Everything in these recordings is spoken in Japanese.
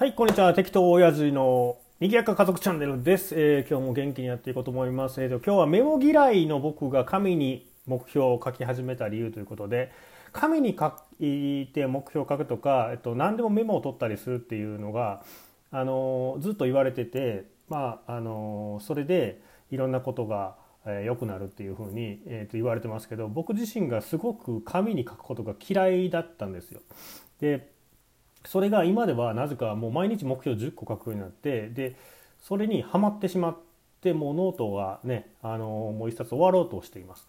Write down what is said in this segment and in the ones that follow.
はい、こんにちは。適当親父のにぎやか家族チャンネルです。えー今日も元気にやっていこうと思います。えーと今日はメモ嫌いの僕が紙に目標を書き始めた理由ということで、紙に書いて目標を書くとか、えっと、何でもメモを取ったりするっていうのが、あのずっと言われてて、まあ、あのそれでいろんなことが、えー良くなるっていうふうに、えーと言われてますけど、僕自身がすごく紙に書くことが嫌いだったんですよ。でそれが今ではなぜかもう毎日目標10個書くようになってでそれにはまってしまってもうノートがねあのもう一冊終わろうとしています。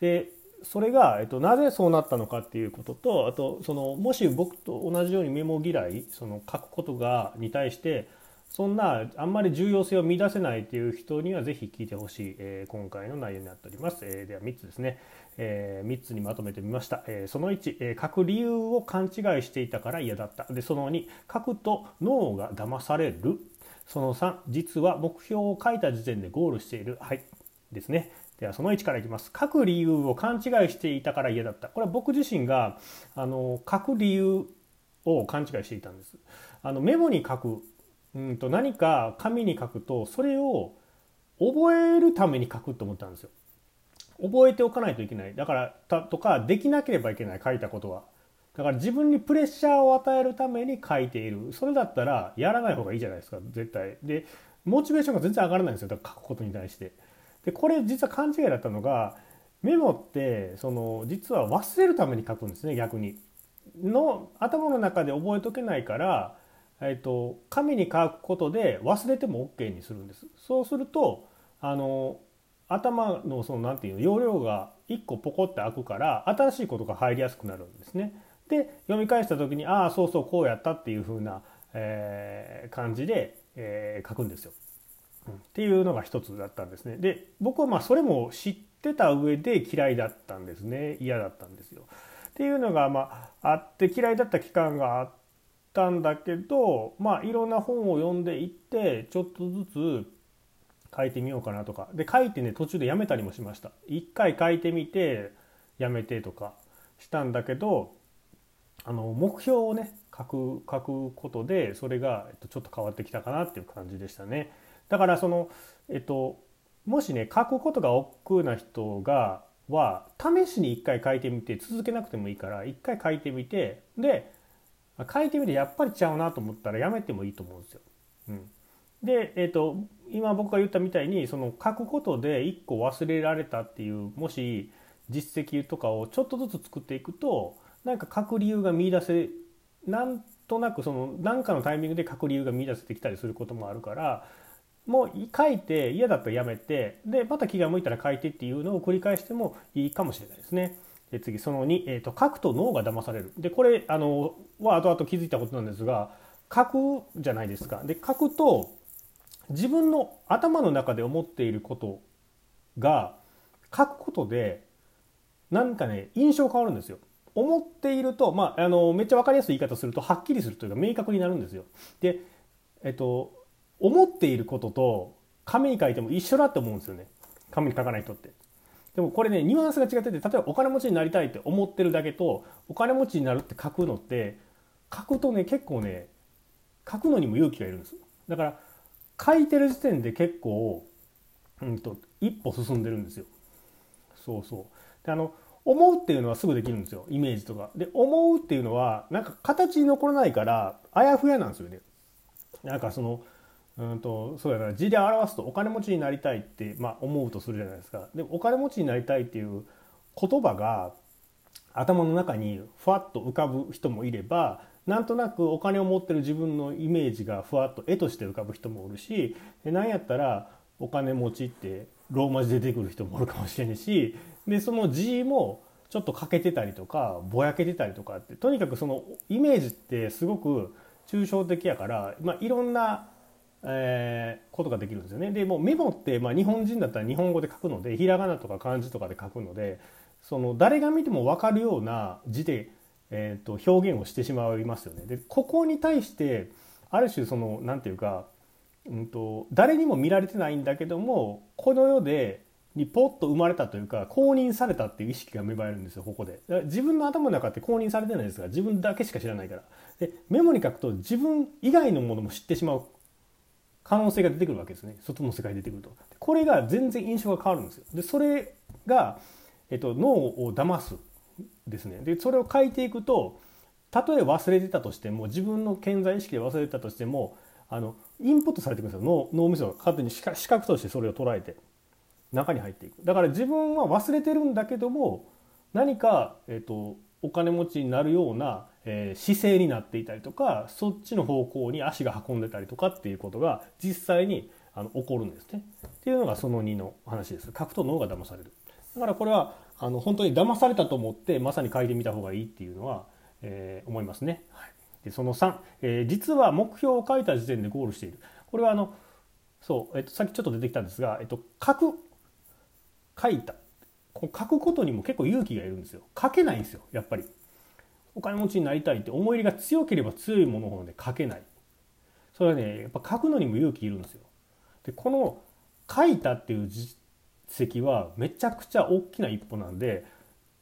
でそれが、えっと、なぜそうなったのかっていうこととあとそのもし僕と同じようにメモ嫌いその書くことがに対してそんなあんまり重要性を見出せないっていう人にはぜひ聞いてほしい、えー今回の内容になっております。えーでは3つですね、え3つにまとめてみました。えその1、えー書く理由を勘違いしていたから嫌だった。でその2、書くと脳が騙される。その3、実は目標を書いた時点でゴールしている。はい。ですね。ではその1からいきます。書く理由を勘違いしていたから嫌だった。これは僕自身があの書く理由を勘違いしていたんです。あのメモに書くうんと何か紙に書くとそれを覚えるために書くと思ったんですよ。覚えておかないといけない。だからたとかできなければいけない書いたことは。だから自分にプレッシャーを与えるために書いている。それだったらやらない方がいいじゃないですか絶対。でモチベーションが全然上がらないんですよだから書くことに対して。でこれ実は勘違いだったのがメモってその実は忘れるために書くんですね逆に。の頭の中で覚えとけないからえっと紙に書くことで忘れても OK にするんです。そうするとあの頭のそのなんていう容量が1個ポコって開くから新しいことが入りやすくなるんですね。で読み返した時にああそうそうこうやったっていう風な、えー感じで、えー書くんですよ。うんっていうのが一つだったんですね。で僕はまあそれも知ってた上で嫌いだったんですね嫌だったんですよ。っていうのがまああって嫌いだった期間があってたんだけどまあいろんな本を読んでいってちょっとずつ書いてみようかなとか。で書いてね途中でやめたりもしました。一回書いてみてやめてとかしたんだけどあの目標をね書く書くことでそれが、えっと、ちょっと変わってきたかなっていう感じでしたね。だからそのえっともしね書くことが億劫な人がは試しに一回書いてみて続けなくてもいいから一回書いてみてで書いてみてやっぱりちゃうなと思ったらやめてもいいと思うんですよ。うん、で、えー、と今僕が言ったみたいにその書くことで一個忘れられたっていうもし実績とかをちょっとずつ作っていくとなんか書く理由が見出せなんとなくその何かのタイミングで書く理由が見出せてきたりすることもあるからもう書いて嫌だったらやめてでまた気が向いたら書いてっていうのを繰り返してもいいかもしれないですね。で次その2、えーと、書くと脳が騙される。でこれあのは後々気づいたことなんですが書くじゃないですか。で書くと自分の頭の中で思っていることが書くことでなんかね印象変わるんですよ。思っていると、まあ、あのめっちゃ分かりやすい言い方するとはっきりするというか明確になるんですよ。で、えっと、思っていることと紙に書いても一緒だって思うんですよね紙に書かない人って。でもこれねニュアンスが違ってて例えばお金持ちになりたいって思ってるだけとお金持ちになるって書くのって書くとね結構ね書くのにも勇気がいるんですよ。だから書いてる時点で結構、うん、と一歩進んでるんですよ。そうそう。であの思うっていうのはすぐできるんですよイメージとか。で思うっていうのはなんか形に残らないからあやふやなんですよね。なんかそのうんとそうやな。字で表すとお金持ちになりたいって、まあ、思うとするじゃないですか。でもお金持ちになりたいっていう言葉が頭の中にふわっと浮かぶ人もいればなんとなくお金を持ってる自分のイメージがふわっと絵として浮かぶ人もおるしでなんやったらお金持ちってローマ字で出てくる人もおるかもしれないしでその字もちょっと欠けてたりとかぼやけてたりとかってとにかくそのイメージってすごく抽象的やから、まあ、いろんなえーことができるんですよね。でもうメモって、まあ、日本人だったら日本語で書くのでひらがなとか漢字とかで書くのでその誰が見ても分かるような字で、えー、と表現をしてしまいますよね。でここに対してある種その何て言うか、うん、と誰にも見られてないんだけどもこの世でにポッと生まれたというか公認されたっていう意識が芽生えるんですよここで自分の頭の中って公認されてないですが自分だけしか知らないからでメモに書くと自分以外のものも知ってしまう可能性が出てくるわけですね。外の世界に出てくると。これが全然印象が変わるんですよ。でそれが、えっと、脳を騙すですね。でそれを書いていくとたとえ忘れてたとしても自分の健在意識で忘れてたとしてもあのインプットされてくるんですよ。脳脳みそが勝手に視覚としてそれを捉えて中に入っていく。だから自分は忘れてるんだけども何か、えーと、お金持ちになるような、えー、姿勢になっていたりとかそっちの方向に足が運んでたりとかっていうことが実際にあの起こるんですね。っていうのがその2の話です。書くと脳が騙される。だからこれはあの本当に騙されたと思ってまさに書いてみた方がいいっていうのは、えー、思いますね。はい、でその3、えー、実は目標を書いた時点でゴールしている。これはあのそう、えっと、さっきちょっと出てきたんですが、えっと、書く書いたこう書くことにも結構勇気がいるんですよ書けないんですよやっぱりお金持ちになりたいって思い入れが強ければ強いものほどで書けない。それはねやっぱ書くのにも勇気いるんですよ。でこの書いたっていう実績はめちゃくちゃ大きな一歩なんで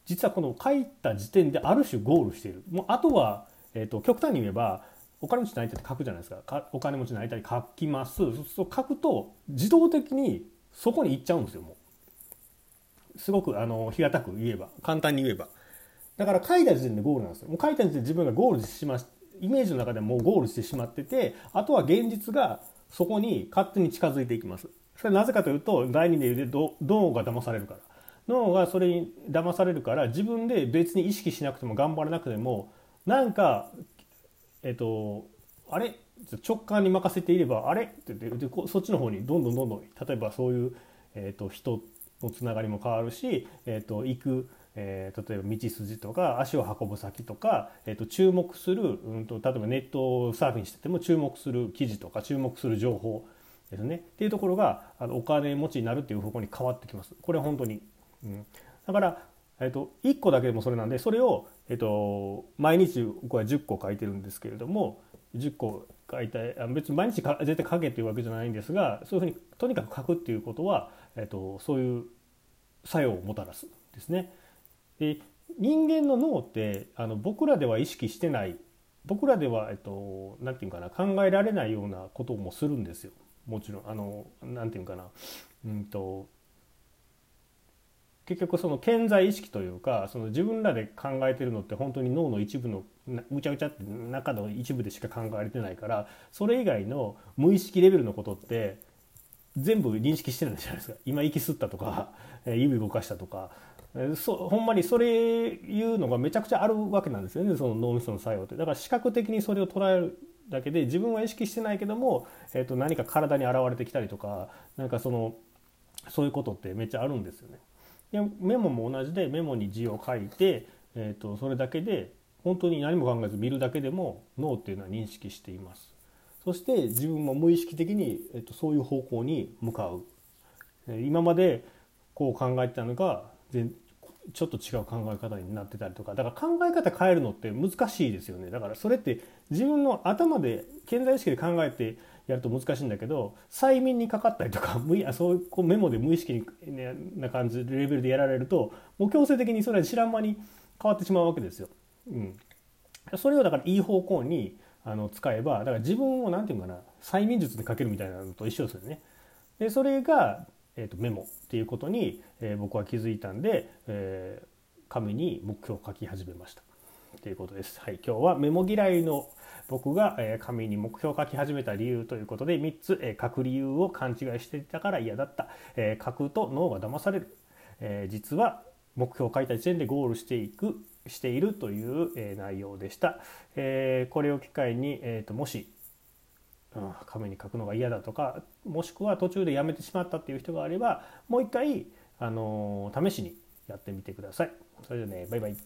実はこの書いた時点である種ゴールしている。もうあとは、えーと、極端に言えばお金持ちになりたいって書くじゃないですか。お金持ちになりたい書きます。そう書くと自動的にそこに行っちゃうんですよもう。すごくあの平たく言えば。簡単に言えば。だから書いた時点でゴールなんですよ。もう書いた時点で自分がゴールしてしイメージの中でもうゴールしてしまっててあとは現実がそこに勝手に近づいていきます。それはなぜかというと第2で言うと脳が騙されるから。脳がそれに騙されるから自分で別に意識しなくても頑張らなくてもなんかえっとあれ？直感に任せていればあれ？って言ってそっちの方にどんどんどんどん例えばそういう、えっと人のつながりも変わるし、えーと、行く、えー、例えば道筋とか足を運ぶ先とか、えーと、注目する、うんと、例えばネットサーフィンしてても注目する記事とか注目する情報ですねっていうところがあのお金持ちになるっていう方向に変わってきます。これ本当に、うん、だからえっと、1個だけでもそれなんでそれを、えっと、毎日僕は10個書いてるんですけれども10個書いて別に毎日か絶対書けっていうわけじゃないんですがそういうふうにとにかく書くっていうことは、えっと、そういう作用をもたらすですね。で人間の脳ってあの僕らでは意識してない僕らでは、えっと、ていうかな考えられないようなこともするんですよ。もちろんあのなんていうかなうんと結局その健在意識というかその自分らで考えてるのって本当に脳の一部のむちゃむちゃって中の一部でしか考えられてないからそれ以外の無意識レベルのことって全部認識してるんじゃないですか。今息吸ったとか指動かしたとかそほんまにそれいうのがめちゃくちゃあるわけなんですよねその脳みその作用ってだから視覚的にそれを捉えるだけで自分は意識してないけども、えー、と何か体に現れてきたりとかなんかそのそういうことってめっちゃあるんですよね。でメモも同じでメモに字を書いて、えー、とそれだけで本当に何も考えず見るだけでも脳っていうのは認識しています。そして自分も無意識的に、えっと、そういう方向に向かう今までこう考えてたのがちょっと違う考え方になってたりとかだから考え方変えるのって難しいですよねだからそれって自分の頭で健在意識で考えてやると難しいんだけど催眠にかかったりとかそういうこうメモで無意識な感じレベルでやられるともう強制的にそれは知らん間に変わってしまうわけですよ。うん、それをだからいい方向にあの使えばだから自分を何て言うかな催眠術で書けるみたいなのと一緒ですよね。でそれが、えーと、メモっていうことに、えー、僕は気づいたんで、えー、紙に目標を書き始めました。ということです。はい、今日はメモ嫌いの僕が、えー、紙に目標を書き始めた理由ということで3つ、えー、書く理由を勘違いしていたから嫌だった、えー、書くと脳が騙される、え実は目標を書いた時点でゴールしていくしているという、え内容でした。えこれを機会に、えーと、もし、うん、紙に書くのが嫌だとかもしくは途中でやめてしまったっていう人があればもう一回、あの試しにやってみてください。それではねバイバイ。